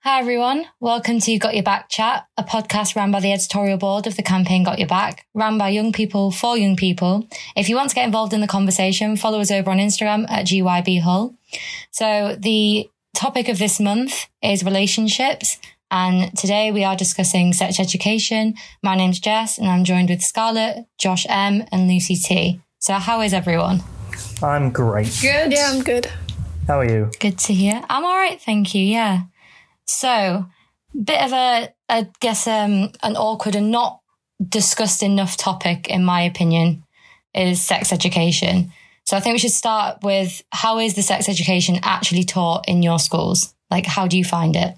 Hi everyone, welcome to Got Your Back Chat, a podcast run by the editorial board of the campaign Got Your Back, run by young people for young people. If you want to get involved in the conversation, follow us over on Instagram at GYB Hull. So the topic of this month is relationships. And today we are discussing sex education. My name's Jess and I'm joined with Scarlett, Josh M and Lucy T. So how is everyone? I'm great. Good. Yeah, I'm good. How are you? Good to hear. I'm all right, thank you. Yeah. So, bit of a, I guess, um, an awkward and not discussed enough topic, in my opinion, is sex education. So, I think we should start with how is the sex education actually taught in your schools? Like, how do you find it?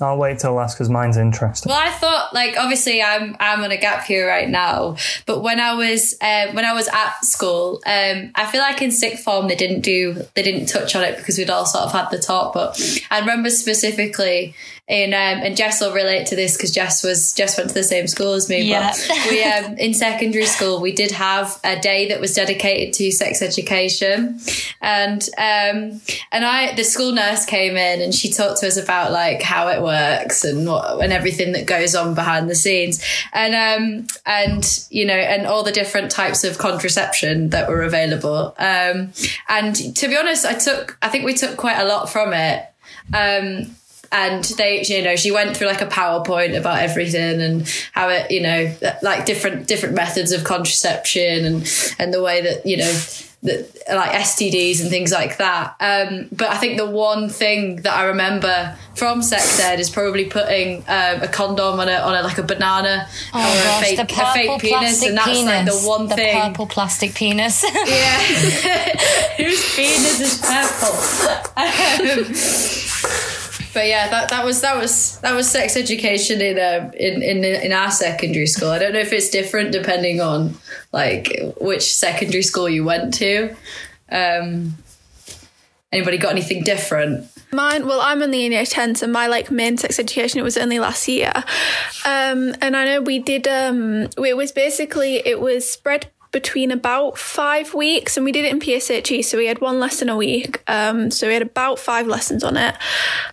I'll wait till last because mine's interesting. Well, I thought like obviously I'm I'm on a gap year right now, but when I was uh, when I was at school, um, I feel like in sixth form they didn't do they didn't touch on it because we'd all sort of had the talk. But I remember specifically in um, and Jess will relate to this because Jess was Jess went to the same school as me. Yeah. But we um, in secondary school we did have a day that was dedicated to sex education, and um, and I the school nurse came in and she talked to us about like how it works and what and everything that goes on behind the scenes, and um and you know and all the different types of contraception that were available. Um, and to be honest, I took I think we took quite a lot from it. Um, and they you know she went through like a powerpoint about everything and how it you know like different different methods of contraception and and the way that you know that like STDs and things like that um, but I think the one thing that I remember from sex ed is probably putting um, a condom on a on a like a banana Oh or a fake, the a fake penis and that's penis. like the one the thing purple plastic penis. yeah whose penis is purple um, but yeah, that, that was that was that was sex education in um in, in in our secondary school. I don't know if it's different depending on like which secondary school you went to. Um, anybody got anything different? Mine, well, I'm only in year 10, so my like main sex education, it was only last year. Um, and I know we did, um, it was basically, it was spread between about five weeks and we did it in PSHE. So we had one lesson a week. Um, so we had about five lessons on it.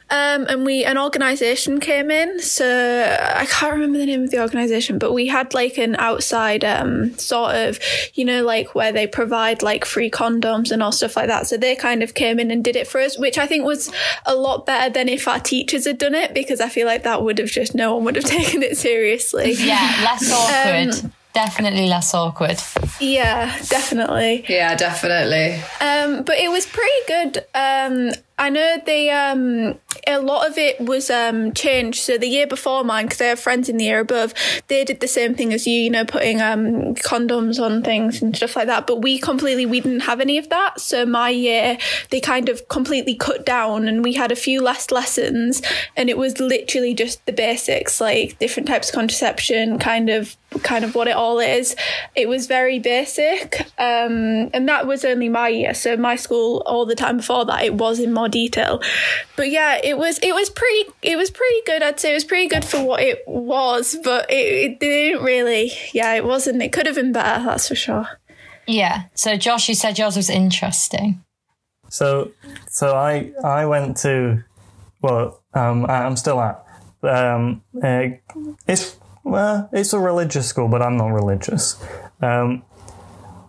Um, and we, an organization came in. So I can't remember the name of the organization, but we had like an outside, um, sort of, you know, like where they provide like free condoms and all stuff like that. So they kind of came in and did it for us, which I think was a lot better than if our teachers had done it because I feel like that would have just, no one would have taken it seriously. yeah, less awkward. Definitely less awkward. Yeah, definitely. Yeah, definitely. Um, but it was pretty good. Um, I know they um, a lot of it was um, changed. So the year before mine, because I have friends in the year above, they did the same thing as you. You know, putting um, condoms on things and stuff like that. But we completely we didn't have any of that. So my year, they kind of completely cut down, and we had a few less lessons, and it was literally just the basics, like different types of contraception, kind of kind of what it all is. It was very basic, um, and that was only my year. So my school, all the time before that, it was in more detail. But yeah, it was it was pretty it was pretty good. I'd say it was pretty good for what it was, but it, it didn't really. Yeah, it wasn't. It could have been better. That's for sure. Yeah. So, Josh, you said yours was interesting. So, so I I went to, well, um, I- I'm still at. Um, uh, it's well, it's a religious school, but I'm not religious. Um,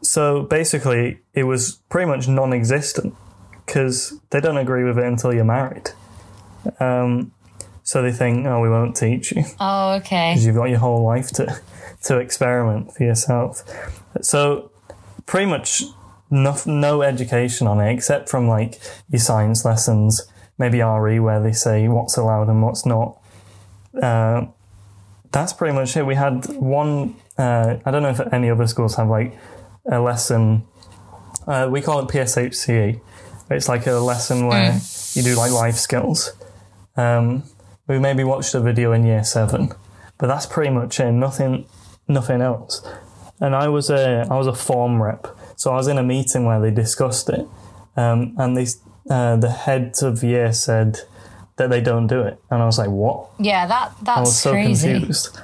so basically, it was pretty much non-existent because they don't agree with it until you're married. Um, so they think, oh, we won't teach you Oh, okay. because you've got your whole life to to experiment for yourself. So pretty much no, no education on it except from like your science lessons, maybe RE where they say what's allowed and what's not. Uh, that's pretty much it. We had one. Uh, I don't know if any other schools have like a lesson. Uh, we call it PSHCE. It's like a lesson where you do like life skills. Um, we maybe watched a video in year seven, but that's pretty much it. Nothing, nothing else. And I was a I was a form rep, so I was in a meeting where they discussed it, um, and they uh, the heads of year said that they don't do it, and I was like, what? Yeah, that that's I was so crazy. confused.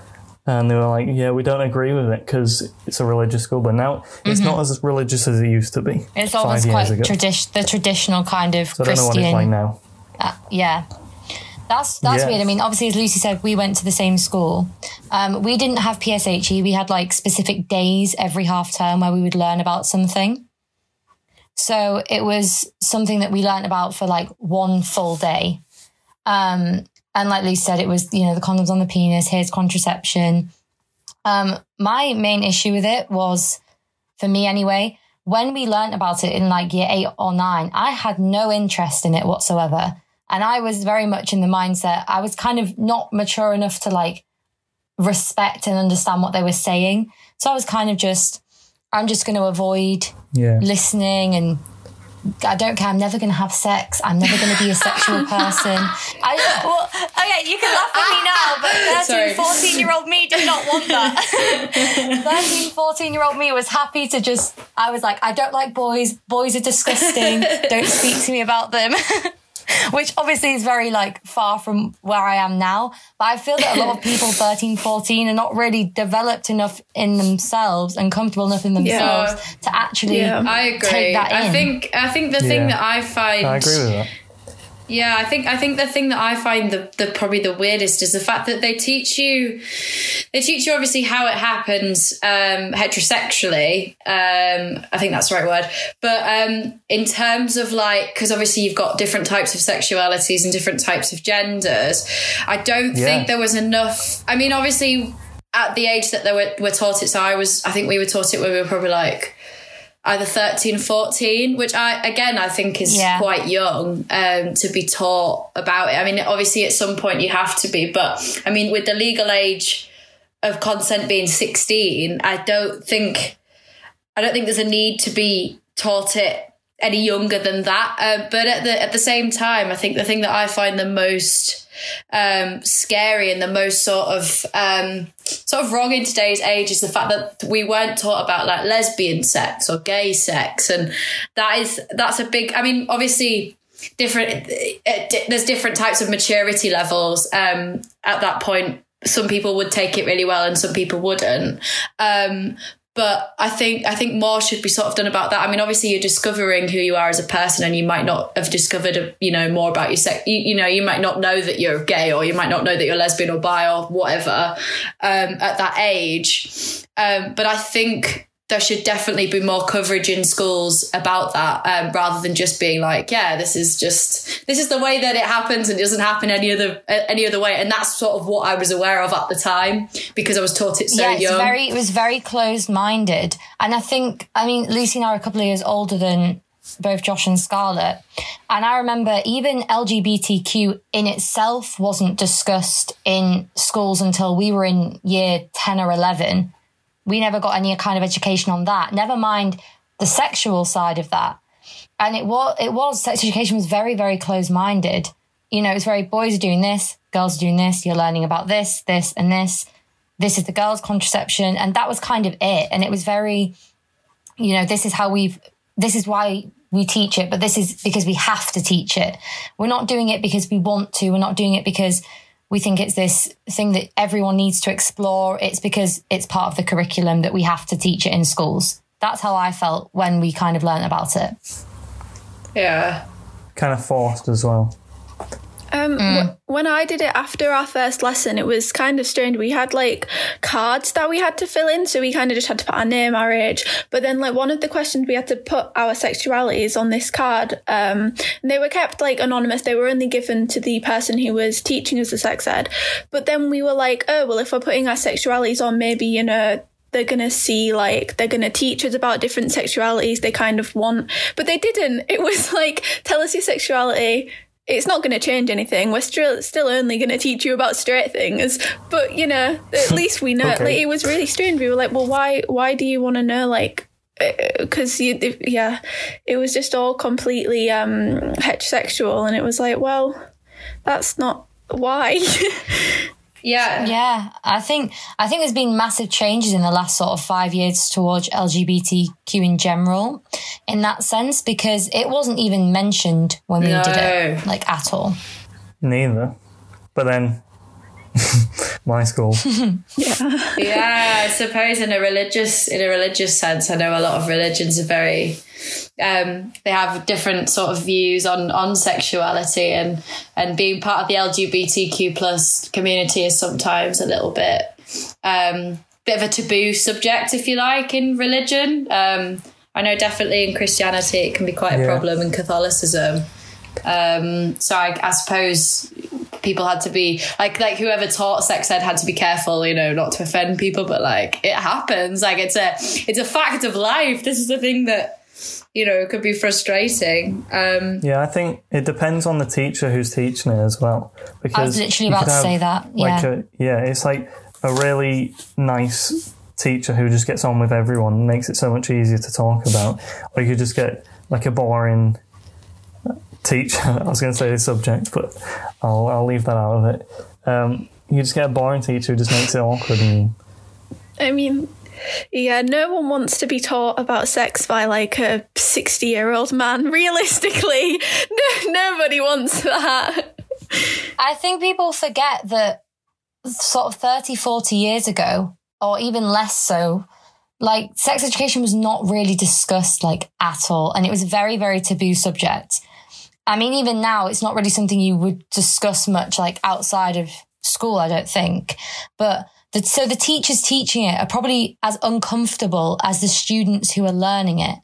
And they were like, "Yeah, we don't agree with it because it's a religious school." But now it's not as religious as it used to be. Mm-hmm. It's almost quite tradi- the traditional kind of So I don't know what it's like now. uh, yeah. That's that's weird. I mean, obviously, as Lucy said, we went to the same school. Um, we didn't have PSHE. We had like specific days every half term where we would learn about something. So it was something that we learned about for like one full day. Um, and like Lucy said, it was you know the condoms on the penis. Here's contraception. Um, my main issue with it was, for me anyway, when we learned about it in like year eight or nine, I had no interest in it whatsoever. And I was very much in the mindset, I was kind of not mature enough to like respect and understand what they were saying. So I was kind of just, I'm just going to avoid Yeah. listening and I don't care. I'm never going to have sex. I'm never going to be a sexual person. I, well, okay, you can laugh at me now, but 13, Sorry. 14 year old me did not want that. 13, 14 year old me was happy to just, I was like, I don't like boys. Boys are disgusting. don't speak to me about them. Which obviously is very like far from where I am now. But I feel that a lot of people 13, 14 are not really developed enough in themselves and comfortable enough in themselves to actually Yeah. I agree. take that I think I think the thing Yeah. that I find I agree with that. Yeah, I think I think the thing that I find the, the probably the weirdest is the fact that they teach you they teach you obviously how it happens um, heterosexually. Um, I think that's the right word. But um, in terms of like, because obviously you've got different types of sexualities and different types of genders. I don't Yeah. think there was enough. I mean, obviously at the age that they were, were taught it. So I was, I think we were taught it when we were probably like either 13 14 which i again i think is Yeah. quite young um, to be taught about it i mean obviously at some point you have to be but i mean with the legal age of consent being 16 i don't think i don't think there's a need to be taught it any younger than that uh, but at the at the same time i think the thing that i find the most um, scary and the most sort of um, sort of wrong in today's age is the fact that we weren't taught about like lesbian sex or gay sex, and that is that's a big. I mean, obviously, different. uh, There's different types of maturity levels. Um, at that point, some people would take it really well, and some people wouldn't. Um, but I think I think more should be sort of done about that. I mean, obviously, you're discovering who you are as a person, and you might not have discovered, you know, more about your sex. You, you know, you might not know that you're gay, or you might not know that you're lesbian or bi or whatever um, at that age. Um, but I think there should definitely be more coverage in schools about that, um, rather than just being like, yeah, this is just this is the way that it happens, and it doesn't happen any other any other way. And that's sort of what I was aware of at the time because I was taught it so yeah, young. very it was very closed minded, and I think I mean Lucy and I are a couple of years older than both Josh and Scarlett, and I remember even LGBTQ in itself wasn't discussed in schools until we were in year ten or eleven. We never got any kind of education on that. Never mind the sexual side of that. And it was it was sex education was very very closed minded. You know, it was very boys are doing this, girls are doing this. You're learning about this, this, and this this is the girls' contraception. And that was kind of it. And it was very, you know, this is how we've, this is why we teach it, but this is because we have to teach it. We're not doing it because we want to. We're not doing it because we think it's this thing that everyone needs to explore. It's because it's part of the curriculum that we have to teach it in schools. That's how I felt when we kind of learned about it. yeah. Kind of forced as well. Um, wh- when I did it after our first lesson, it was kind of strange. We had like cards that we had to fill in, so we kind of just had to put our name, our age. But then, like one of the questions, we had to put our sexualities on this card. Um, and they were kept like anonymous. They were only given to the person who was teaching us the sex ed. But then we were like, oh well, if we're putting our sexualities on, maybe you know they're gonna see like they're gonna teach us about different sexualities they kind of want but they didn't it was like tell us your sexuality it's not going to change anything. We're still still only going to teach you about straight things. But you know at least we know. Okay. like it was really strange. We were like well why why do you want to know like because you yeah it was just all completely um heterosexual. And it was like well that's not why Yeah. Yeah, I think I think there's been massive changes in the last sort of five years towards LGBTQ in general, in that sense, because it wasn't even mentioned when we did it, like at all. Neither. But then my school. Yeah. yeah, I suppose in a religious in a religious sense, I know a lot of religions are very um, they have different sort of views on on sexuality and and being part of the LGBTQ plus community is sometimes a little bit um, bit of a taboo subject, if you like, in religion. Um, I know definitely in Christianity it can be quite a Yeah. problem in Catholicism. Um, so I, I suppose people had to be like like whoever taught sex ed had to be careful, you know, not to offend people, but like it happens. Like it's a it's a fact of life. This is the thing that you know could be frustrating. Um, Yeah, I think it depends on the teacher who's teaching it as well. Because I was literally you about could to say that. Like Yeah. a, yeah, it's like a really nice teacher who just gets on with everyone and makes it so much easier to talk about. Or you could just get like a boring teacher. I was going to say the subject, but I'll, I'll leave that out of it. Um, you just get a boring teacher who just makes it awkward and I mean, yeah, no one wants to be taught about sex by like a 60 year old man. Realistically, no, nobody wants that. I think people forget that sort of 30, 40 years ago, or even less so, like sex education was not really discussed like at all. And it was a very, very taboo subject. I mean, even now, it's not really something you would discuss much like outside of school, I don't think. But the, so the teachers teaching it are probably as uncomfortable as the students who are learning it.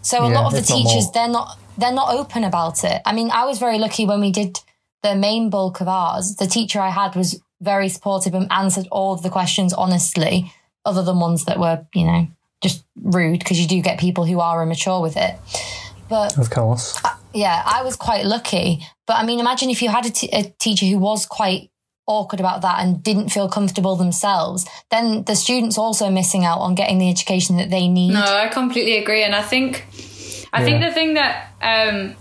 So a Yeah, lot of the teachers, they're not they're not open about it. I mean, I was very lucky when we did the main bulk of ours. The teacher I had was very supportive and answered all of the questions honestly, other than ones that were, you know, just rude because you do get people who are immature with it. But of course. yeah, I was quite lucky. But I mean, imagine if you had a t- a teacher who was quite awkward about that and didn't feel comfortable themselves, then the students also missing out on getting the education that they need. No, I completely agree, and I think, I think the thing that um,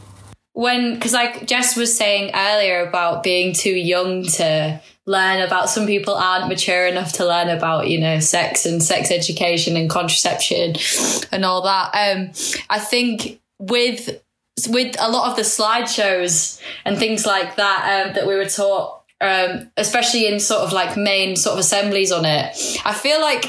when because like Jess was saying earlier about being too young to learn about some people aren't mature enough to learn about you know sex and sex education and contraception and all that. Um, I think with with a lot of the slideshows and things like that um, that we were taught. Um, especially in sort of like main sort of assemblies on it, I feel like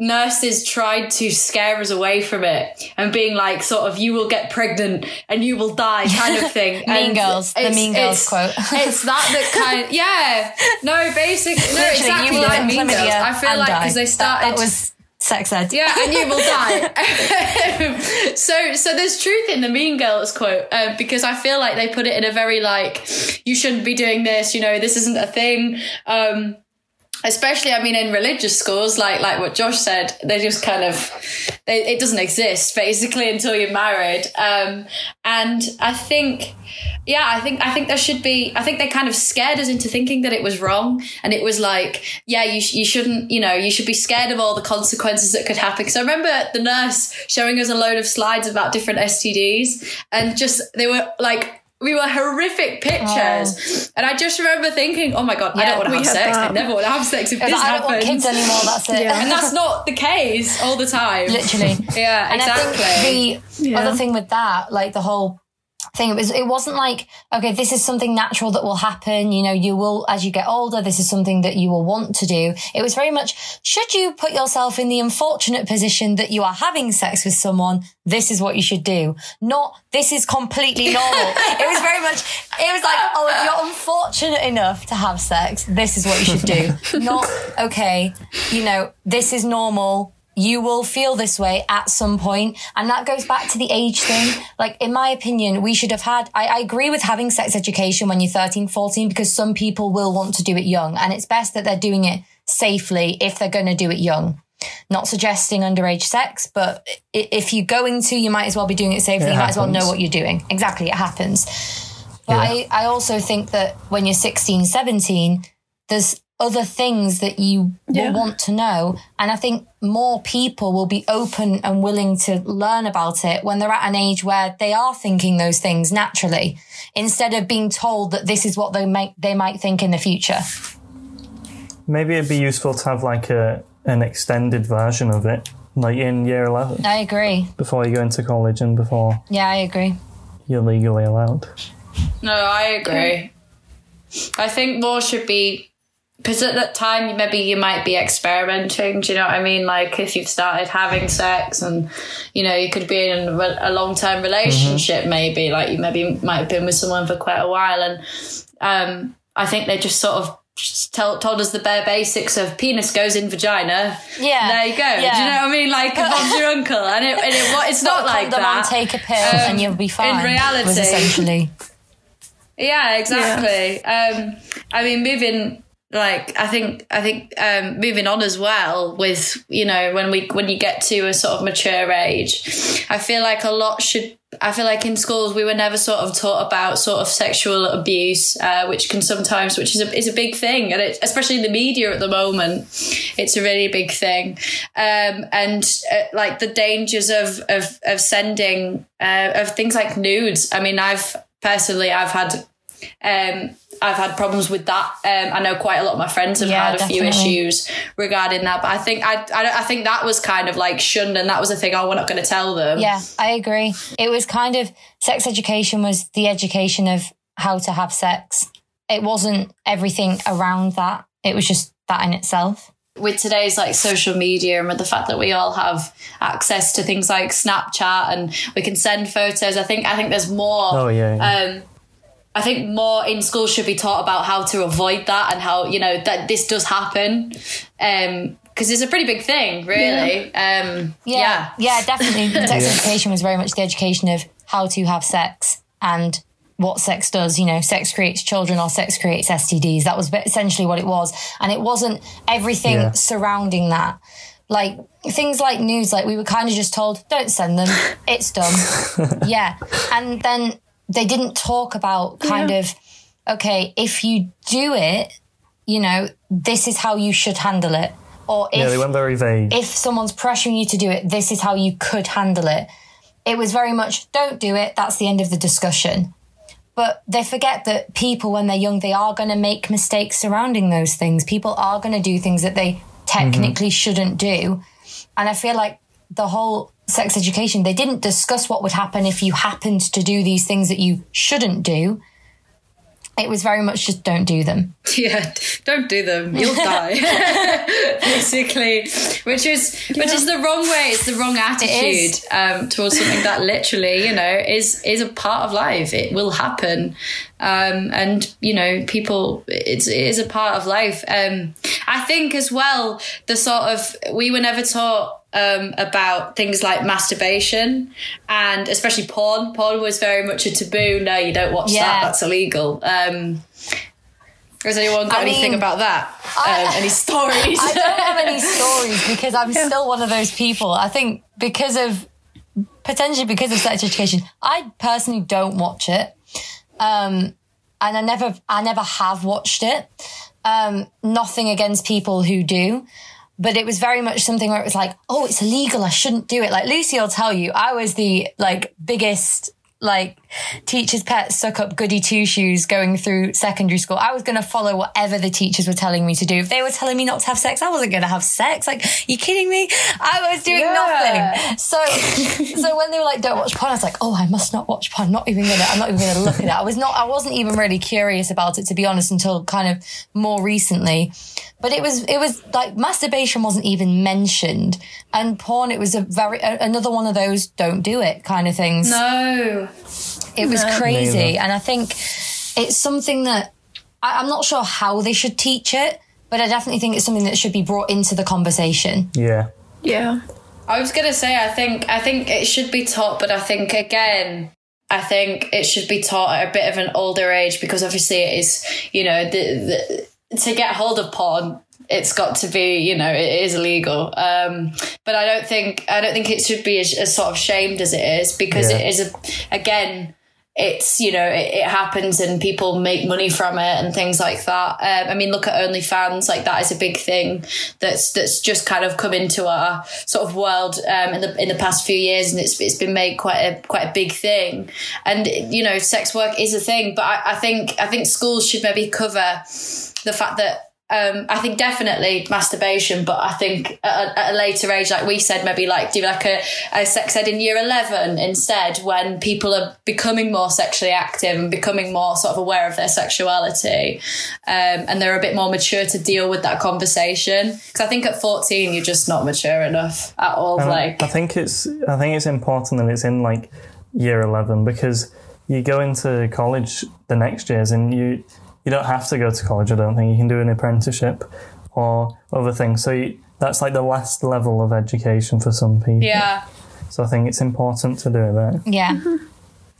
nurses tried to scare us away from it and being like sort of you will get pregnant and you will die kind of thing Mean And Girls, the Mean Girls quote. it's that that kind yeah no basically no Literally, exactly you like mean girls i feel like because they That- started that was sex ed. yeah, and you will die. so, so there's truth in the Mean Girls quote um, because I feel like they put it in a very like, you shouldn't be doing this. You know, this isn't a thing. Um, especially, I mean, in religious schools, like like what Josh said, they just kind of, they, it doesn't exist basically until you're married. Um, and I think. Yeah, I think I think there should be. I think they kind of scared us into thinking that it was wrong, and it was like, yeah, you you shouldn't, you know, you should be scared of all the consequences that could happen. Because I remember the nurse showing us a load of slides about different STDs, and just they were like. We were horrific pictures, oh. and I just remember thinking, "Oh my god, I don't want to have sex. I never want to have sex if this like, I don't want kids anymore. That's it. Yeah. and that's not the case all the time. literally. Yeah, And exactly. The Yeah. other thing with that, like the whole thing, it was it wasn't like okay, this is something natural that will happen. You know, you will as you get older. This is something that you will want to do. It was very much should you put yourself in the unfortunate position that you are having sex with someone. This is what you should do. Not this is completely normal. it was very much. It was like oh, if you're unfortunate enough to have sex, this is what you should do. Not okay. You know, this is normal you will feel this way at some point. And that goes back to the age thing. Like in my opinion we should have had I, I agree with having sex education when you're 13 14 because some people will want to do it young. And it's best that they're doing it safely if they're going to do it young. Not suggesting underage sex but if you're going to you might as well be doing it safely. It you might as well know what you're doing. Exactly it happens. But Yeah. I, I also think that when you're 16 17 there's other things that you Yeah. will want to know. And I think more people will be open and willing to learn about it when they're at an age where they are thinking those things naturally, instead of being told that this is what they might, they might think in the future. Maybe it'd be useful to have like a an extended version of it, like in year eleven, I agree. before you go into college and before Yeah, I agree. you're legally allowed. No, I agree. I think more should be because at that time maybe you might be experimenting do you know what i mean like if you've started having sex and you know you could be in a, long-term relationship maybe like you maybe might have been with someone for quite a while and um, i think they just sort of just tell, told us the bare basics of penis goes in vagina Yeah. there you go Yeah. do you know what i mean like Bob's your uncle and it, and it what it's not like Condom on, that take a pill, Um, and you'll be fine. In reality- essentially. Yeah, exactly. Um, I mean, moving like I think I think um, moving on as well with you know when we when you get to a sort of mature age, I feel like a lot should. I feel like in schools we were never sort of taught about sort of sexual abuse, uh, which can sometimes, which is a is a big thing, and it, especially in the media at the moment, it's a really big thing, um, and uh, like the dangers of of of sending uh, of things like nudes. I mean, I've personally I've had um, I've had problems with that. Um, I know quite a lot of my friends have Yeah, had a few issues regarding that, but I think I, I, I think that was kind of like shunned, and that was a thing. Oh, we're not going to tell them. Yeah, I agree. It was kind of sex education was the education of how to have sex. It wasn't everything around that. It was just that in itself. with today's like social media and with the fact that we all have access to things like Snapchat and we can send photos, I think I think there's more. Oh, yeah, yeah. Um, I think more in school should be taught about how to avoid that and how you know that this does happen. Um, because it's a pretty big thing, really. Um, Yeah, yeah. yeah, definitely. Sex education was very much the education of how to have sex and what sex does. You know, sex creates children or sex creates STDs. That was essentially what it was, and it wasn't everything Yeah. surrounding that. Like things like news, like we were kind of just told, don't send them, it's done. yeah, and then they didn't talk about kind of, okay, if you do it, you know, this is how you should handle it. Or if yeah, they went very vague. if someone's pressuring you to do it, this is how you could handle it. It was very much, don't do it, that's the end of the discussion. But they forget that people, when they're young, they are going to make mistakes surrounding those things. People are going to do things that they mm-hmm. technically shouldn't do. And I feel like the whole sex education, they didn't discuss what would happen if you happened to do these things that you shouldn't do. It was very much just don't do them. Yeah, don't do them. You'll die. Basically, which is which is the wrong way. It's the wrong attitude um, towards something that literally, you know, is is a part of life. It will happen, um, and you know, people. It's it is a part of life. Um, I think as well. The sort of we were never taught um, about things like masturbation and especially porn. Porn was very much a taboo. No, you don't watch Yeah. that. That's illegal. Um, has anyone got I anything about that? I- um, any stories? I don't have any stories because I'm still one of those people. I think because of potentially because of sex education, I personally don't watch it, um, and I never, I never have watched it. Um, nothing against people who do. But it was very much something where it was like, oh, it's illegal. I shouldn't do it. Like Lucy will tell you, I was the like biggest like teacher's pets suck up goody two shoes going through secondary school. I was going to follow whatever the teachers were telling me to do. If they were telling me not to have sex, I wasn't going to have sex. Like, you kidding me? I was doing Yeah. nothing. So, so when they were like, don't watch porn, I was like, oh, I must not watch porn. Not even gonna, I'm not even going to look at it. I was not, I wasn't even really curious about it, to be honest, until kind of more recently. But it was, it was like masturbation wasn't even mentioned. And porn, it was a very, a, another one of those don't do it kind of things. no. It was crazy. Neither. And I think it's something that I, I'm not sure how they should teach it, but I definitely think it's something that should be brought into the conversation. yeah. Yeah. I was gonna say I think I think it should be taught, but I think again. I think it should be taught at a bit of an older age because obviously it is, you know, the, the to get hold of porn, it's got to be, you know, it is illegal. Um, but I don't think I don't think it should be as, as sort of shamed as it is because Yeah. it is a, again, it's you know it, it happens and people make money from it and things like that. Um, I mean, look at OnlyFans, like that is a big thing that's that's just kind of come into our sort of world um, in the in the past few years, and it's it's been made quite a quite a big thing. And you know, sex work is a thing, but I, I think I think schools should maybe cover the fact that um, I think definitely masturbation, but I think at a, at a, later age, like we said, maybe like do like a, a sex ed in year 11 instead when people are becoming more sexually active and becoming more sort of aware of their sexuality. Um, and they're a bit more mature to deal with that conversation. Because I think at 14, you're just not mature enough at all. And like, I think it's, I think it's important that it's in like year 11 because you go into college the next years and you, you don't have to go to college. I don't think you can do an apprenticeship or other things. So you, that's like the last level of education for some people. yeah. So I think it's important to do it there. Yeah.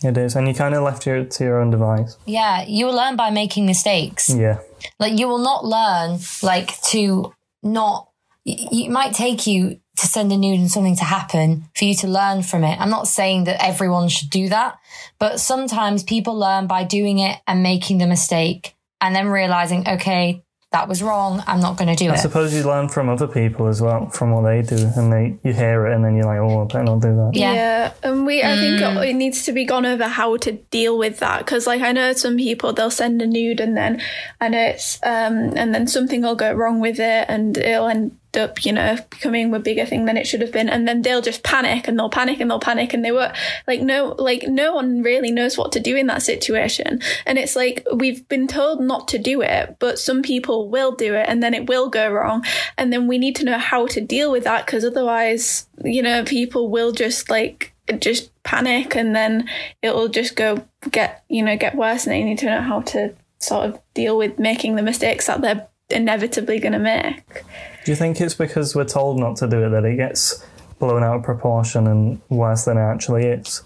It is, and you kind of left your to your own device. Yeah. You will learn by making mistakes. Yeah, Like you will not learn like to not. y- It might take you to send a nude and something to happen for you to learn from it. I'm not saying that everyone should do that, but sometimes people learn by doing it and making the mistake and then realizing, okay, that was wrong. I'm not going to do I it. I suppose you learn from other people as well, from what they do, and they you hear it, and then you're like, oh, I better not do that. Yeah. and we I think it needs to be gone over how to deal with that because like I know some people they'll send a nude and then and it's um and then something will go wrong with it and it'll end up you know becoming a bigger thing than it should have been. And then they'll just panic and they'll panic and they'll panic. And they were like no like no one really knows what to do in that situation. And it's like we've been told not to do it but some people will do it and then it will go wrong. And then we need to know how to deal with that because otherwise you know people will just like just panic and then it'll just go get you know get worse. And they need to know how to sort of deal with making the mistakes that they're inevitably going to make Do you think it's because we're told not to do it that it gets blown out of proportion and worse than it actually is?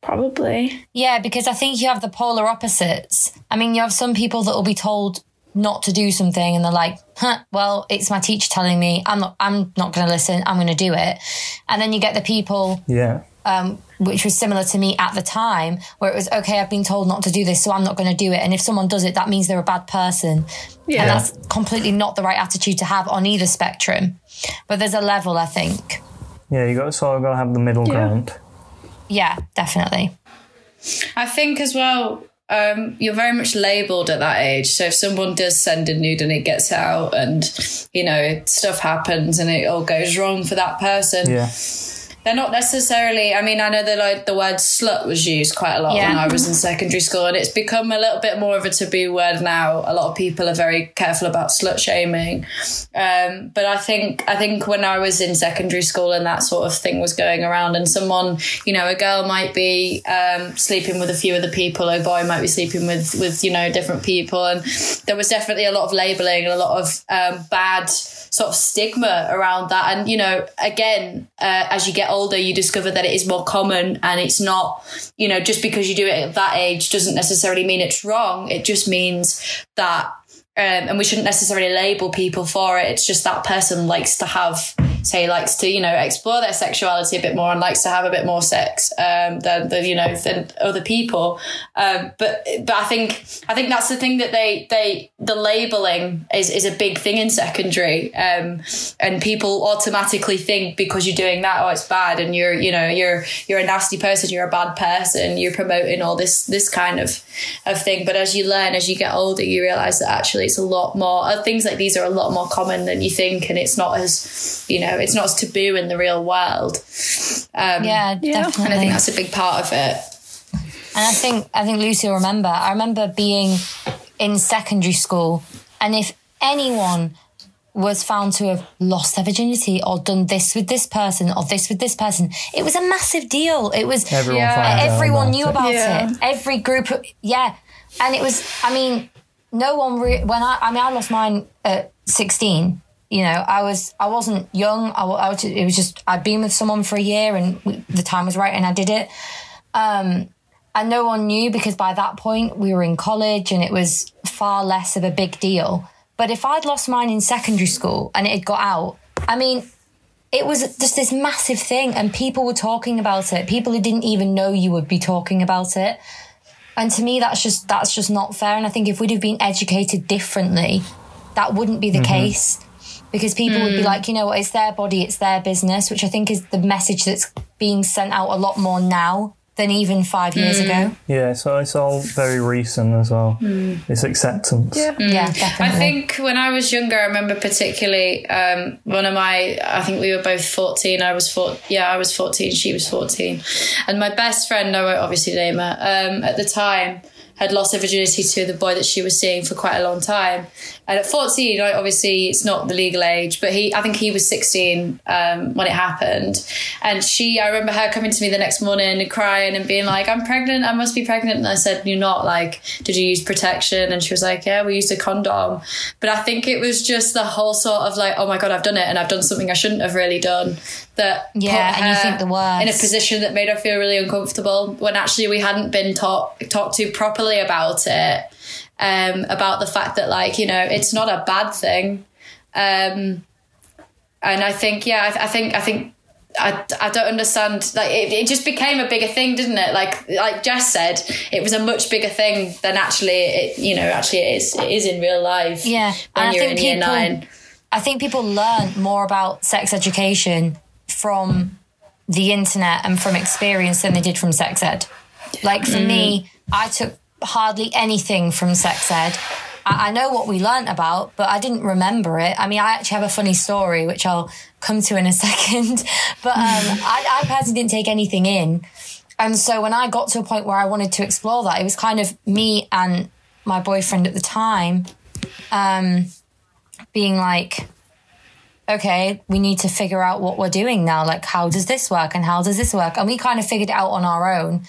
probably Yeah, because I think you have the polar opposites. I mean, you have some people that will be told not to do something and they're like, huh, well, it's my teacher telling me I'm not I'm not gonna listen, I'm gonna do it. And then you get the people Yeah, um, which was similar to me at the time, where it was okay. I've been told not to do this, so I'm not going to do it. And if someone does it, that means they're a bad person. Yeah. and that's completely not the right attitude to have on either spectrum. But there's a level, I think. yeah. You got sort of got to have the middle Yeah. ground. Yeah, definitely. I think as well, um, you're very much labelled at that age. So if someone does send a nude and it gets out and, you know, stuff happens and it all goes wrong for that person, Yeah, they're not necessarily, I mean, I know that like the word slut was used quite a lot Yeah. when I was in secondary school and it's become a little bit more of a taboo word now. A lot of people are very careful about slut shaming. Um, but I think, I think when I was in secondary school and that sort of thing was going around and someone, you know, a girl might be, um, sleeping with a few other people, a boy might be sleeping with, with, you know, different people. And there was definitely a lot of labeling and a lot of, um, bad, sort of stigma around that. And, you know, again, uh, as you get older, you discover that it is more common and it's not, you know, just because you do it at that age doesn't necessarily mean it's wrong. It just means that, um, and we shouldn't necessarily label people for it. It's just that person likes to have, say, likes to, you know, explore their sexuality a bit more and likes to have a bit more sex, um, than, than, you know, than other people. Um, but, but I think, I think that's the thing that they, they, the labeling is, is a big thing in secondary. Um, and people automatically think because you're doing that, oh, it's bad. And you're, you know, you're, you're a nasty person. You're a bad person. You're promoting all this, this kind of, of thing. But as you learn, as you get older, you realize that actually it's a lot more, uh, things like these are a lot more common than you think. And it's not as, you know, it's not as taboo in the real world. Um, Yeah, Yeah. definitely. And I think that's a big part of it. And I think I think Lucy will remember. I remember being in secondary school, and if anyone was found to have lost their virginity or done this with this person or this with this person, it was a massive deal. It was everyone Yeah. finds everyone about knew it. about Yeah. it. Every group, yeah, and it was. I mean, no one re- when I. I mean, I lost mine at sixteen. You know, I was. I wasn't young. I, I was, it was just I'd been with someone for a year, and the time was right, and I did it. Um, and no one knew because by that point we were in college, and it was far less of a big deal. But if I'd lost mine in secondary school and it had got out, I mean, it was just this massive thing and people were talking about it people who didn't even know you would be talking about it and to me that's just that's just not fair and i think if we'd have been educated differently that wouldn't be the case because people would be like you know what it's their body it's their business which i think is the message that's being sent out a lot more now than even five years ago. Yeah, so it's all very recent as well. It's acceptance. Yeah. Yeah, definitely. I think when I was younger, I remember particularly um, one of my. I think we were both fourteen. I was four. Yeah, I was fourteen. She was fourteen, and my best friend, I won't obviously name her, um, at the time had lost her virginity to the boy that she was seeing for quite a long time. And at 14, like, obviously it's not the legal age, but he, I think he was 16 um, when it happened. And she, I remember her coming to me the next morning and crying and being like, I'm pregnant, I must be pregnant. And I said, You're not. Like, did you use protection? And she was like, Yeah, we used a condom. But I think it was just the whole sort of like, Oh my God, I've done it and I've done something I shouldn't have really done. That Yeah, and you think the worst. in a position that made her feel really uncomfortable when actually we hadn't been talk, talked to properly about it um, about the fact that like you know it's not a bad thing. Um, and i think yeah I, I think i think I, I don't understand like it, it just became a bigger thing didn't it? Like like jess said it was a much bigger thing than actually it you know actually it is it is in real life Yeah, when and I think in year people- nine. I think people learn more about sex education from the internet and from experience than they did from sex ed. Like for me, I took hardly anything from sex ed. I, I know what we learnt about, but I didn't remember it. I mean, I actually have a funny story, which I'll come to in a second. But um, I, I personally didn't take anything in. And so when I got to a point where I wanted to explore that, it was kind of me and my boyfriend at the time um, being like, okay, we need to figure out what we're doing now. Like, how does this work and how does this work? And we kind of figured it out on our own.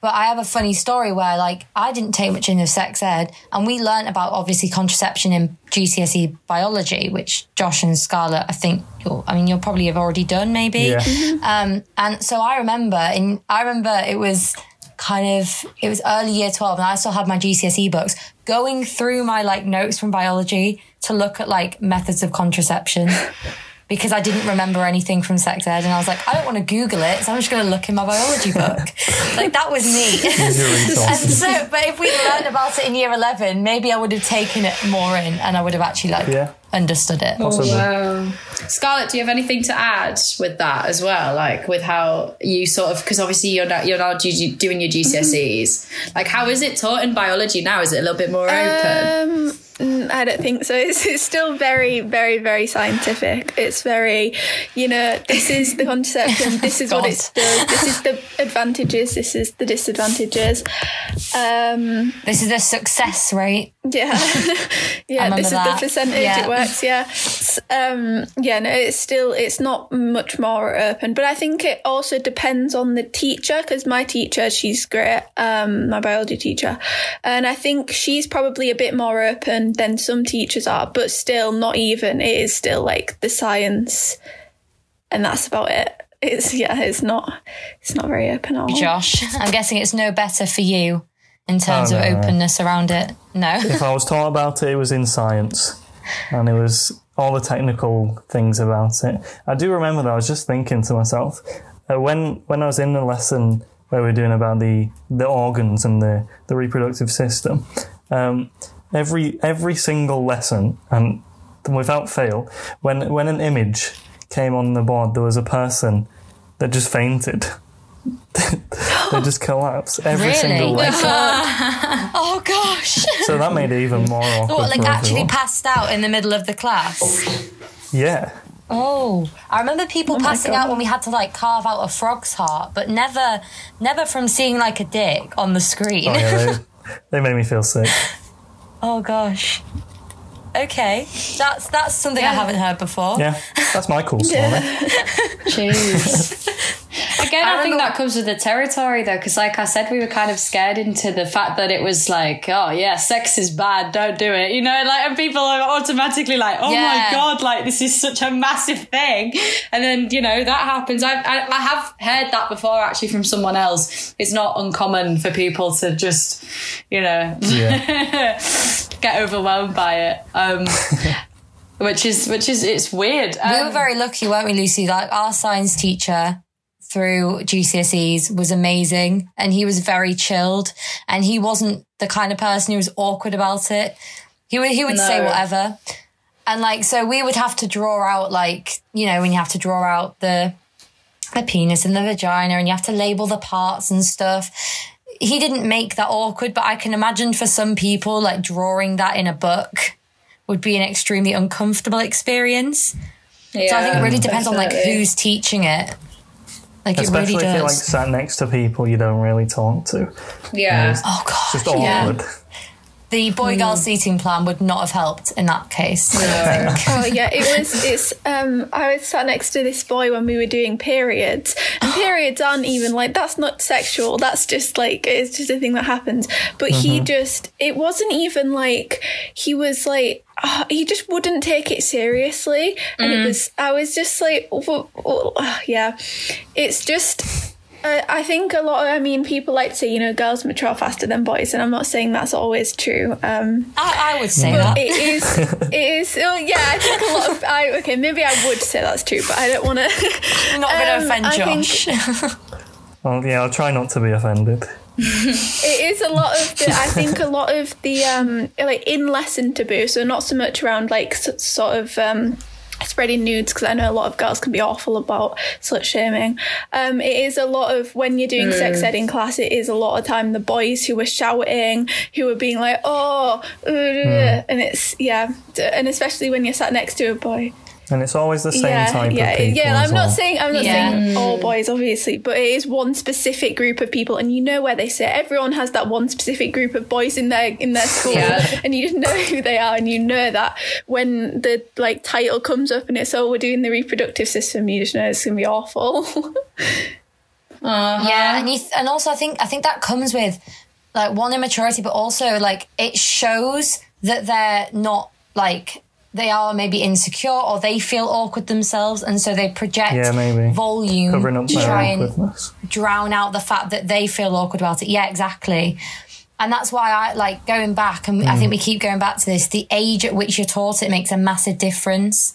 But I have a funny story where, like, I didn't take much in of sex ed, and we learnt about obviously contraception in GCSE biology, which Josh and Scarlett, I think, you'll, I mean, you'll probably have already done, maybe. Yeah. Um, and so I remember, in I remember it was kind of it was early year twelve, and I still had my GCSE books, going through my like notes from biology to look at like methods of contraception. Because I didn't remember anything from sex ed, and I was like, I don't want to Google it, so I'm just going to look in my biology book. like that was me. And so, but if we'd learned about it in year eleven, maybe I would have taken it more in, and I would have actually like Yeah. understood it. Possibly. Wow. Scarlett, do you have anything to add with that as well? Like with how you sort of, because obviously you're now, you're now G- doing your GCSEs. Like, how is it taught in biology now? Is it a little bit more open? Um, mm, I don't think so. It's, it's still very, very, very scientific. It's very, you know, this is the contraception, this is what God. it does, this is the advantages, this is the disadvantages. Um, This is the success rate. yeah, yeah. This is that. the percentage Yeah. it works. Yeah, um, yeah. No, it's still it's not much more open, but I think it also depends on the teacher because my teacher, she's great, um, my biology teacher, and I think she's probably a bit more open than some teachers are, but still not even. It is still like the science, and that's about it. It's yeah, it's not it's not very open at all. Josh. I'm guessing it's no better for you in terms Oh, of no, no. openness around it. No. if I was taught about it, it was in science, and it was all the technical things about it. I do remember that I was just thinking to myself uh, when when I was in the lesson where we are doing about the the organs and the the reproductive system. Um, every every single lesson, and without fail, when when an image came on the board, there was a person that just fainted. they just collapsed every Really? single lesson. Oh gosh. So that made it even more awkward. What, like actually everyone. passed out in the middle of the class? Yeah. Oh, I remember people oh my passing out when we had to like carve out a frog's heart, but never, never from seeing like a dick on the screen. Oh, yeah, they, they made me feel sick. Oh gosh. Okay, that's that's something I haven't heard before. Yeah, that's my cool story. Jeez. Again, I, think remember- that comes with the territory, though, because, like I said, we were kind of scared into the fact that it was like, oh yeah, sex is bad, don't do it, you know, like, and people are automatically like, oh Yeah. my god, like this is such a massive thing, and then you know that happens. I, I I have heard that before actually from someone else. It's not uncommon for people to just, you know, Yeah. get overwhelmed by it. Um, which is which is it's weird. We Um, were very lucky, weren't we, Lucy? Like our science teacher through GCSEs was amazing and he was very chilled and he wasn't the kind of person who was awkward about it. He would he would say whatever. And like so we would have to draw out like, you know, when you have to draw out the the penis and the vagina and you have to label the parts and stuff. He didn't make that awkward, but I can imagine for some people, like drawing that in a book would be an extremely uncomfortable experience. Yeah, So I think it really depends on like who's teaching it. Like Especially it really if you're like does. sat next to people you don't really talk to. Yeah. oh god. Just awkward. The boy girl seating plan would not have helped in that case. Oh yeah, it was. It's. Um, I was sat next to this boy when we were doing periods, and periods aren't even like that's not sexual. That's just like it's just a thing that happens. But he just. It wasn't even like he was like. ah, he just wouldn't take it seriously, and it was. I was just like, "Wha- wha- yeah, it's just. Uh, I think a lot. Of, I mean, people like to say, you know, girls mature faster than boys, and I'm not saying that's always true. Um, I, I would say but that. it is. It is. Oh, yeah, I think a lot of. I, okay, maybe I would say that's true, but I don't want to. Not going to um, offend I think- Well, yeah, I'll try not to be offended. It is a lot of the. I think a lot of the um like in lesson taboo. So not so much around like s- sort of um spreading nudes because I know a lot of girls can be awful about slut shaming. Um, it is a lot of when you're doing sex ed in class. It is a lot of time the boys who are shouting, who are being like, oh, uh, and it's yeah, and especially when you're sat next to a boy. And it's always the same yeah, type yeah, of people. yeah. as I'm not well. saying I'm not Yeah. saying mm. all boys, obviously, but it is one specific group of people, and you know where they sit. Everyone has that one specific group of boys in their in their school, Yeah. and you just know who they are, and you know that when the like title comes up and it's oh we're doing the reproductive system, you just know it's gonna be awful. Uh-huh. Yeah, and you th- and also I think I think that comes with like one immaturity, but also like it shows that they're not like they are maybe insecure or they feel awkward themselves, and so they project Yeah, maybe. volume Covering up to their try and drown out the fact that they feel awkward about it. Yeah, exactly. And that's why I like going back, and I think mm. we keep going back to this. The age at which you're taught it makes a massive difference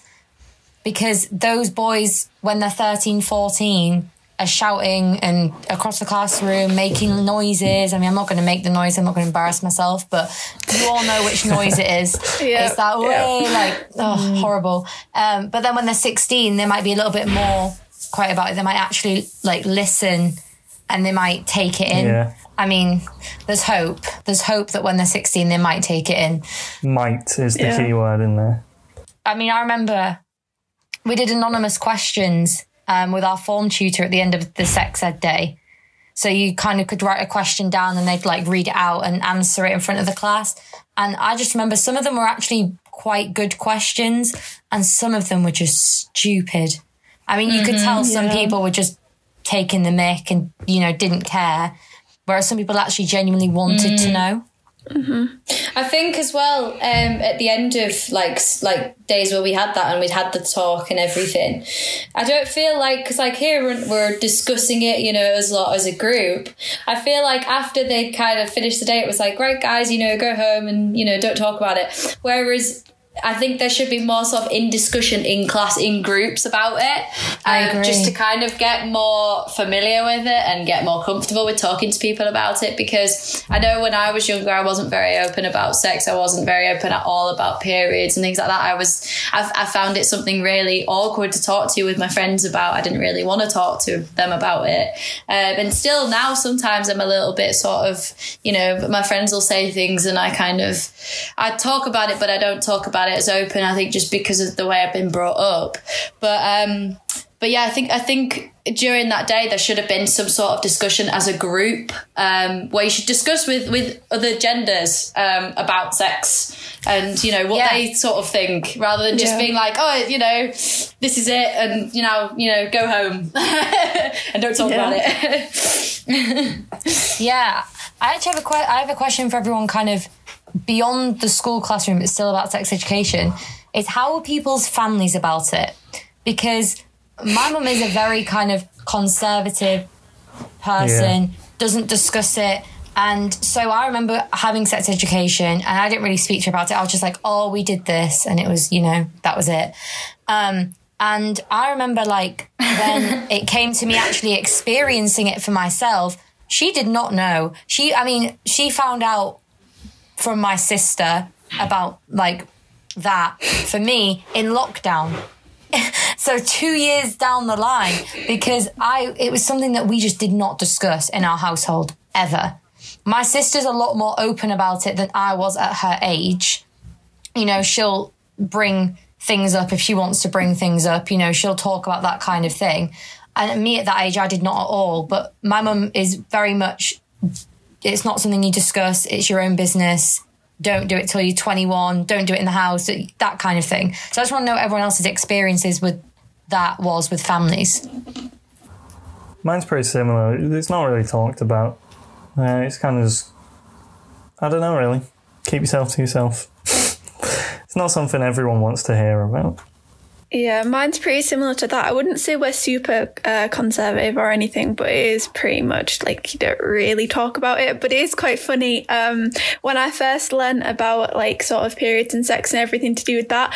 because those boys, when they're 13, 14, are shouting and across the classroom, making noises. I mean, I'm not going to make the noise, I'm not going to embarrass myself, but you all know which noise it is. Yeah, It's that way, like, oh, horrible. Um, but then when they're 16, they might be a little bit more quiet about it. They might actually like listen and they might take it in. Yeah. I mean, there's hope. There's hope that when they're 16, they might take it in. Might is the Yeah. key word in there. I mean, I remember we did anonymous questions um, with our form tutor at the end of the sex ed day. So you kind of could write a question down and they'd like read it out and answer it in front of the class. And I just remember some of them were actually quite good questions and some of them were just stupid. I mean, you could tell some yeah. people were just taking the mick and, you know, didn't care. Whereas some people actually genuinely wanted to know. I think as well, um, at the end of like like days where we had that and we'd had the talk and everything, I don't feel like because like here we're discussing it, you know, as a lot as a group. I feel like after they kind of finished the day, it was like, right, guys, you know, go home and you know don't talk about it. Whereas. I think there should be more sort of in discussion in class in groups about it, I um, agree. just to kind of get more familiar with it and get more comfortable with talking to people about it. Because I know when I was younger, I wasn't very open about sex. I wasn't very open at all about periods and things like that. I was, I, I found it something really awkward to talk to with my friends about. I didn't really want to talk to them about it. Um, and still now, sometimes I'm a little bit sort of, you know, my friends will say things and I kind of, I talk about it, but I don't talk about it as open. I think just because of the way I've been brought up. But um, but yeah, I think I think during that day there should have been some sort of discussion as a group um, where you should discuss with with other genders um, about sex and you know what Yeah. they sort of think rather than just Yeah. being like oh you know this is it and you know you know go home and don't talk Yeah. about it. Yeah, I actually have a que- I have a question for everyone, kind of beyond the school classroom, it's still about sex education. Is how are people's families about it? Because my mum is a very kind of conservative person, doesn't discuss it. And so I remember having sex education and I didn't really speak to her about it. I was just like, oh, we did this. And it was, you know, that was it. Um, and I remember like when it came to me actually experiencing it for myself, she did not know. She, I mean, she found out from my sister about like that for me in lockdown. so two years down the line, because I it was something that we just did not discuss in our household ever. My sister's a lot more open about it than I was at her age. You know, she'll bring things up if she wants to bring things up. You know, she'll talk about that kind of thing. And me at that age, I did not at all. But my mum is very much, it's not something you discuss, it's your own business. Don't do it till you're 21. Don't do it in the house, that kind of thing. So I just want to know everyone else's experiences with that was with families. Mine's pretty similar. It's not really talked about. Uh, it's kind of just, I don't know, really. Keep yourself to yourself. it's not something everyone wants to hear about. Yeah, mine's pretty similar to that. I wouldn't say we're super uh, conservative or anything, but it is pretty much like you don't really talk about it. But it is quite funny. Um, when I first learned about like sort of periods and sex and everything to do with that,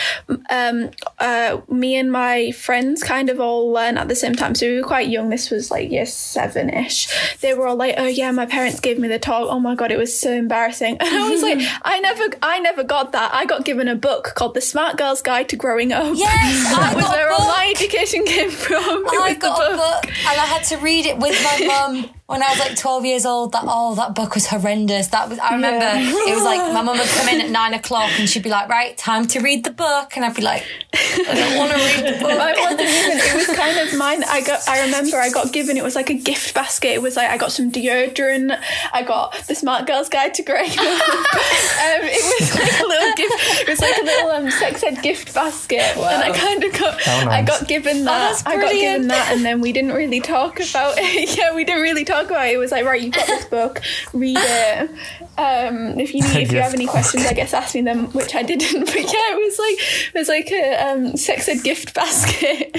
um, uh, me and my friends kind of all learned at the same time. So we were quite young. This was like year seven ish. They were all like, "Oh yeah, my parents gave me the talk. Oh my god, it was so embarrassing." And I was like, "I never, I never got that. I got given a book called The Smart Girl's Guide to Growing Up." Yes. That I was where all my education came from. I got a book and I had to read it with my mum when I was like 12 years old. That oh, that book was horrendous. That was I remember Yeah. it was like my mum would come in at nine o'clock and she'd be like, right, time to read the book, and I'd be like, I don't want to read the book. I wasn't even. It was kind of mine. I got. I remember I got given. It was like a gift basket. It was like I got some deodorant. I got the Smart Girl's Guide to Grey. um, it was like a little gift. It was like a little um, sex ed gift basket, and I kind of got. How I got given that. that's I got given that, and then we didn't really talk about it. yeah, we didn't really talk about it. It was like right, you've got this book. Read it. Um, if you need, if you have Gift any book. questions, I guess ask me them, which I didn't. But yeah, it was like it was like a um, sex ed gift basket.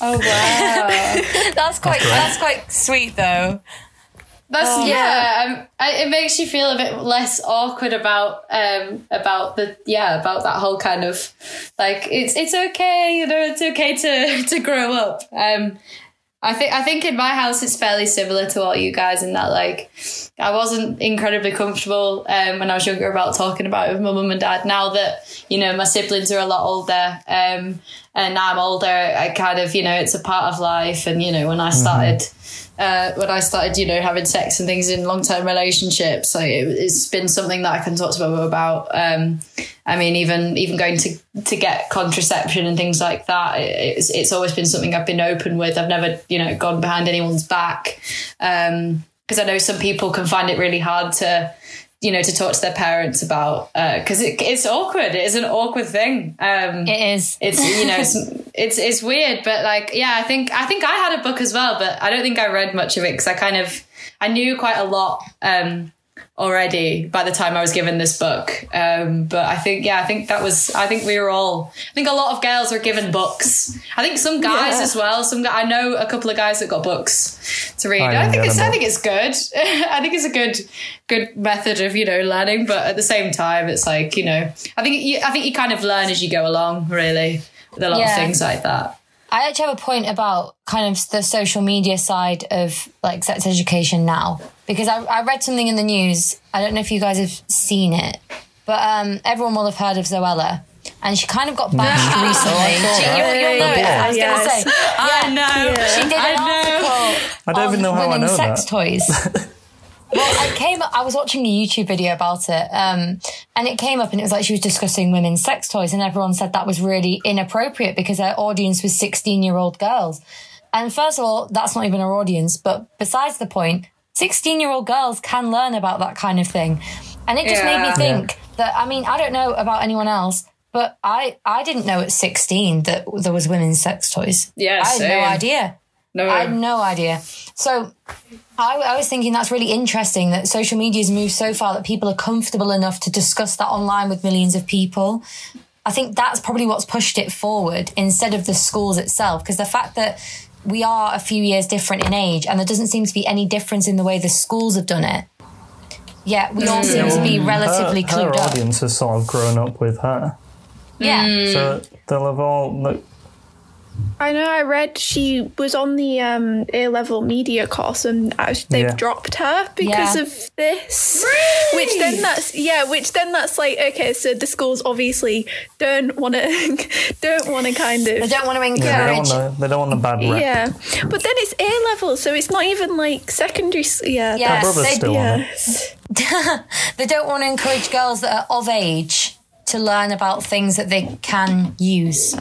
Oh wow. That's quite great. that's quite sweet though. That's yeah. Um, I, it makes you feel a bit less awkward about um about the yeah about that whole kind of like it's it's okay you know it's okay to to grow up. Um, I think I think in my house it's fairly similar to all you guys in that like I wasn't incredibly comfortable um, when I was younger about talking about it with my mum and dad. Now that you know my siblings are a lot older um, and I'm older, I kind of you know it's a part of life. And you know when I started uh, when I started you know having sex and things in long term relationships, like it, it's been something that I can talk to my mum about. Um, I mean even even going to to get contraception and things like that, it's it's always been something I've been open with. I've never you know gone behind anyone's back. Um, because I know some people can find it really hard to, you know, to talk to their parents about because it, it's awkward. It is an awkward thing. Um, It is. it's you know it's, it's it's weird, but like yeah, I think I think I had a book as well, but I don't think I read much of it because I kind of I knew quite a lot um, already by the time I was given this book. Um, but I think yeah, I think that was I think we were all I think a lot of girls were given books. I think some guys Yeah. as well. Some I know a couple of guys that got books to read. I I, think it's a I book. think it's good. I think it's a good good method of you know learning, but at the same time, it's like you know I think you, I think you kind of learn as you go along, really, with a lot Yeah. of things like that. I actually have a point about kind of the social media side of like sex education now because I, I read something in the news. I don't know if you guys have seen it, but um, everyone will have heard of Zoella. And she kind of got bashed recently. saw She, you, you'll know it. I was Yes. going to say. I know. She did an article I don't even know how I know sex that. toys. well, I came. I was watching a YouTube video about it, um, and it came up, and it was like she was discussing women's sex toys, and everyone said that was really inappropriate because her audience was sixteen-year-old girls. And first of all, that's not even her audience. But besides the point, sixteen-year-old girls can learn about that kind of thing, and it just made me Yeah. think that. I mean, I don't know about anyone else. But I, I didn't know at 16 that there was women's sex toys. Yeah, I had no idea. No, I had no idea. So I, I was thinking that's really interesting that social media's moved so far that people are comfortable enough to discuss that online with millions of people. I think that's probably what's pushed it forward instead of the schools itself. Because the fact that we are a few years different in age and there doesn't seem to be any difference in the way the schools have done it. Yeah, we all seem to be relatively her, her clued up. audience has sort of grown up with her. Yeah. Mm. So they'll have all look. I know. I read she was on the um, A level media course, and uh, they've Yeah. dropped her because Yeah. of this. Which then that's yeah. Which then that's like okay. So the schools obviously don't want to don't want to kind of They don't want to Yeah, they don't encourage. want the, they don't want the bad rep. yeah. But then it's A level, so it's not even like secondary. Yeah. Yeah, My brother's they- still on it. Yes. they don't want to encourage girls that are of age to learn about things that they can use.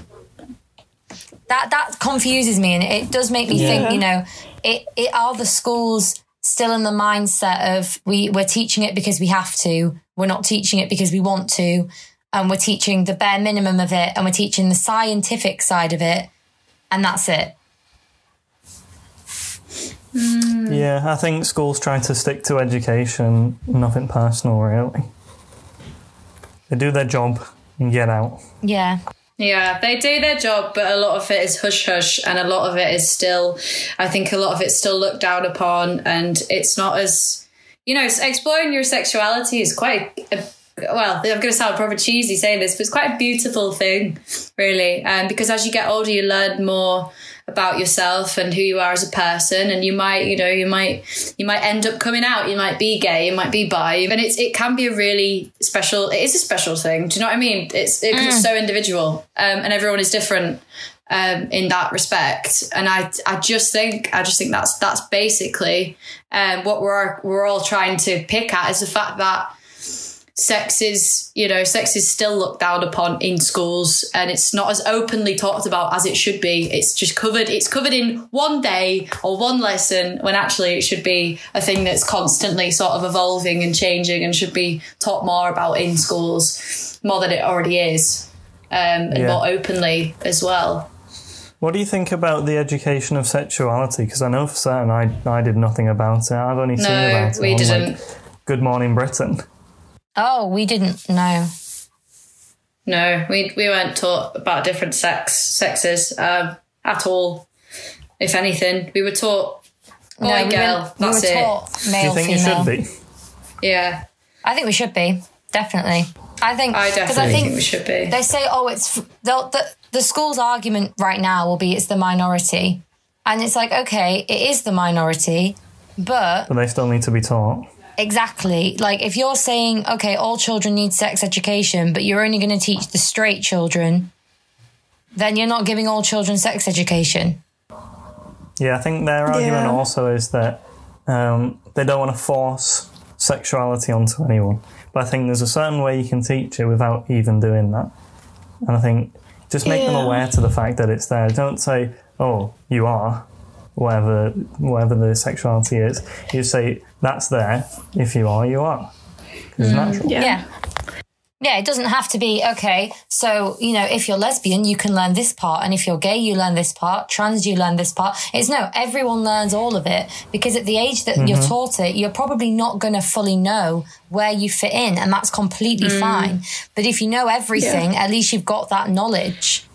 That that confuses me, and it does make me think. You know, it, it are the schools still in the mindset of we we're teaching it because we have to. We're not teaching it because we want to, and we're teaching the bare minimum of it, and we're teaching the scientific side of it, and that's it. Hmm. Yeah, I think schools try to stick to education, nothing personal really. They do their job and get out. Yeah, Yeah, they do their job, but a lot of it is hush hush, and a lot of it is still, I think a lot of it's still looked down upon, and it's not as, you know, exploring your sexuality is quite, a, well, I'm going to sound probably cheesy saying this, but it's quite a beautiful thing, really. Um, because as you get older, you learn more about yourself and who you are as a person and you might you know you might you might end up coming out. You might be gay you might be bi and it's it can be a really special it is a special thing. Do you know what i mean? It's it, 'cause it's so individual um, and everyone is different um, in that respect. And i i just think i just think that's that's basically um, what we're we're all trying to pick at is the fact that sex is you know sex is still looked down upon in schools and it's not as openly talked about as it should be it's just covered it's covered in one day or one lesson when actually it should be a thing that's constantly sort of evolving and changing and should be taught more about in schools more than it already is um, and Yeah. more openly as well What do you think about the education of sexuality? Because I know for certain I, I did nothing about it. I've only seen about it we on, didn't Like, Good Morning Britain. Oh, we didn't know. No, we we weren't taught about different sex sexes um, at all. If anything, we were taught boy, no, we girl. were, we that's were it. taught Do you think female. it should be? Yeah, I think we should be definitely. I think I 'cause definitely I think, think we should be. They say, oh, it's the, the the school's argument right now will be it's the minority, and it's like, okay, it is the minority, but But they still need to be taught. Exactly like if you're saying, okay, all children need sex education, but you're only going to teach the straight children, then you're not giving all children sex education. Yeah, I think their argument Yeah. also is that um, they don't want to force sexuality onto anyone. But I think there's a certain way you can teach it without even doing that. And I think just make them aware to the fact that it's there. Don't say, "Oh, you are," whatever whatever the sexuality is. You say that's there. If you are, you are. It's natural. Mm, yeah. Yeah. Yeah, it doesn't have to be, okay, so, you know, if you're lesbian, you can learn this part. And if you're gay, you learn this part. Trans, you learn this part. It's no, everyone learns all of it because at the age that you're mm-hmm. taught it, you're probably not going to fully know where you fit in. And that's completely mm. fine. But if you know everything, at least you've got that knowledge.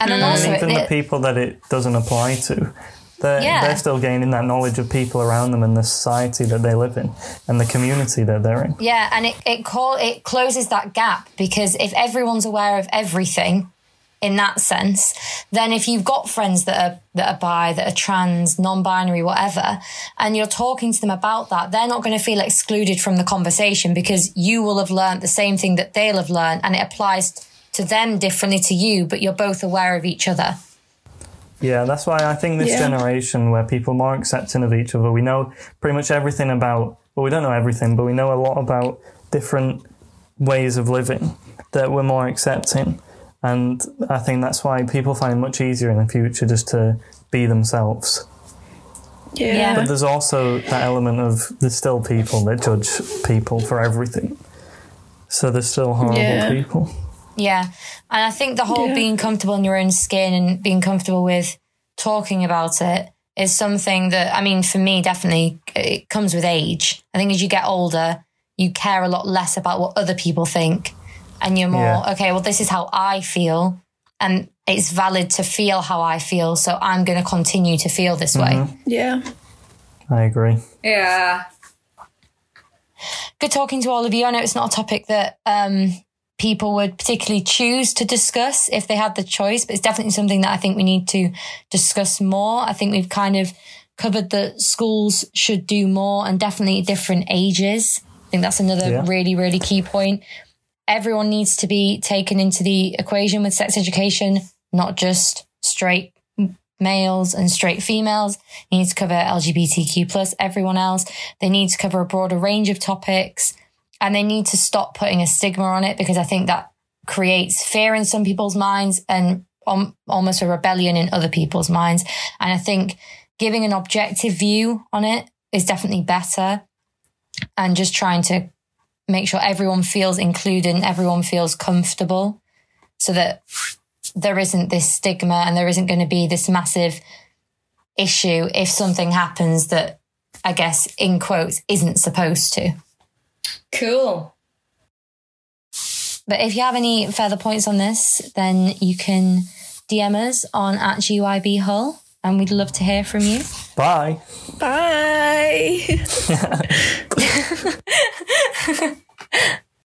And then mm. also, And even it- the people that it doesn't apply to, they're, Yeah. they're still gaining that knowledge of people around them and the society that they live in and the community that they're in. Yeah, and it it call it closes that gap because if everyone's aware of everything in that sense, then if you've got friends that are that are bi, that are trans, non-binary, whatever, and you're talking to them about that, they're not going to feel excluded from the conversation because you will have learned the same thing that they'll have learned, and it applies to them differently to you, but you're both aware of each other. Yeah, that's why I think this Yeah. generation where people are more accepting of each other, we know pretty much everything about, well, we don't know everything, but we know a lot about different ways of living that we're more accepting. And I think that's why people find it much easier in the future just to be themselves. Yeah. Yeah. But there's also that element of there's still people that judge people for everything. So there's still horrible Yeah. people. Yeah. And I think the whole Yeah. being comfortable in your own skin and being comfortable with talking about it is something that, I mean, for me, definitely it comes with age. I think as you get older, you care a lot less about what other people think. And you're more, Yeah. okay, well, this is how I feel. And it's valid to feel how I feel. So I'm going to continue to feel this way. Yeah. I agree. yeah. Good talking to all of you. I know it's not a topic that um, people would particularly choose to discuss if they had the choice, but it's definitely something that I think we need to discuss more. I think we've kind of covered that schools should do more and definitely different ages. I think that's another Yeah. really, really key point. Everyone needs to be taken into the equation with sex education, not just straight males and straight females. You need to cover LGBTQ plus everyone else. They need to cover a broader range of topics and they need to stop putting a stigma on it because I think that creates fear in some people's minds and um, almost a rebellion in other people's minds. And I think giving an objective view on it is definitely better and just trying to make sure everyone feels included and everyone feels comfortable so that there isn't this stigma and there isn't going to be this massive issue if something happens that I guess in quotes isn't supposed to. Cool. But if you have any further points on this, then you can DM us on at GYB Hull and we'd love to hear from you. Bye. Bye.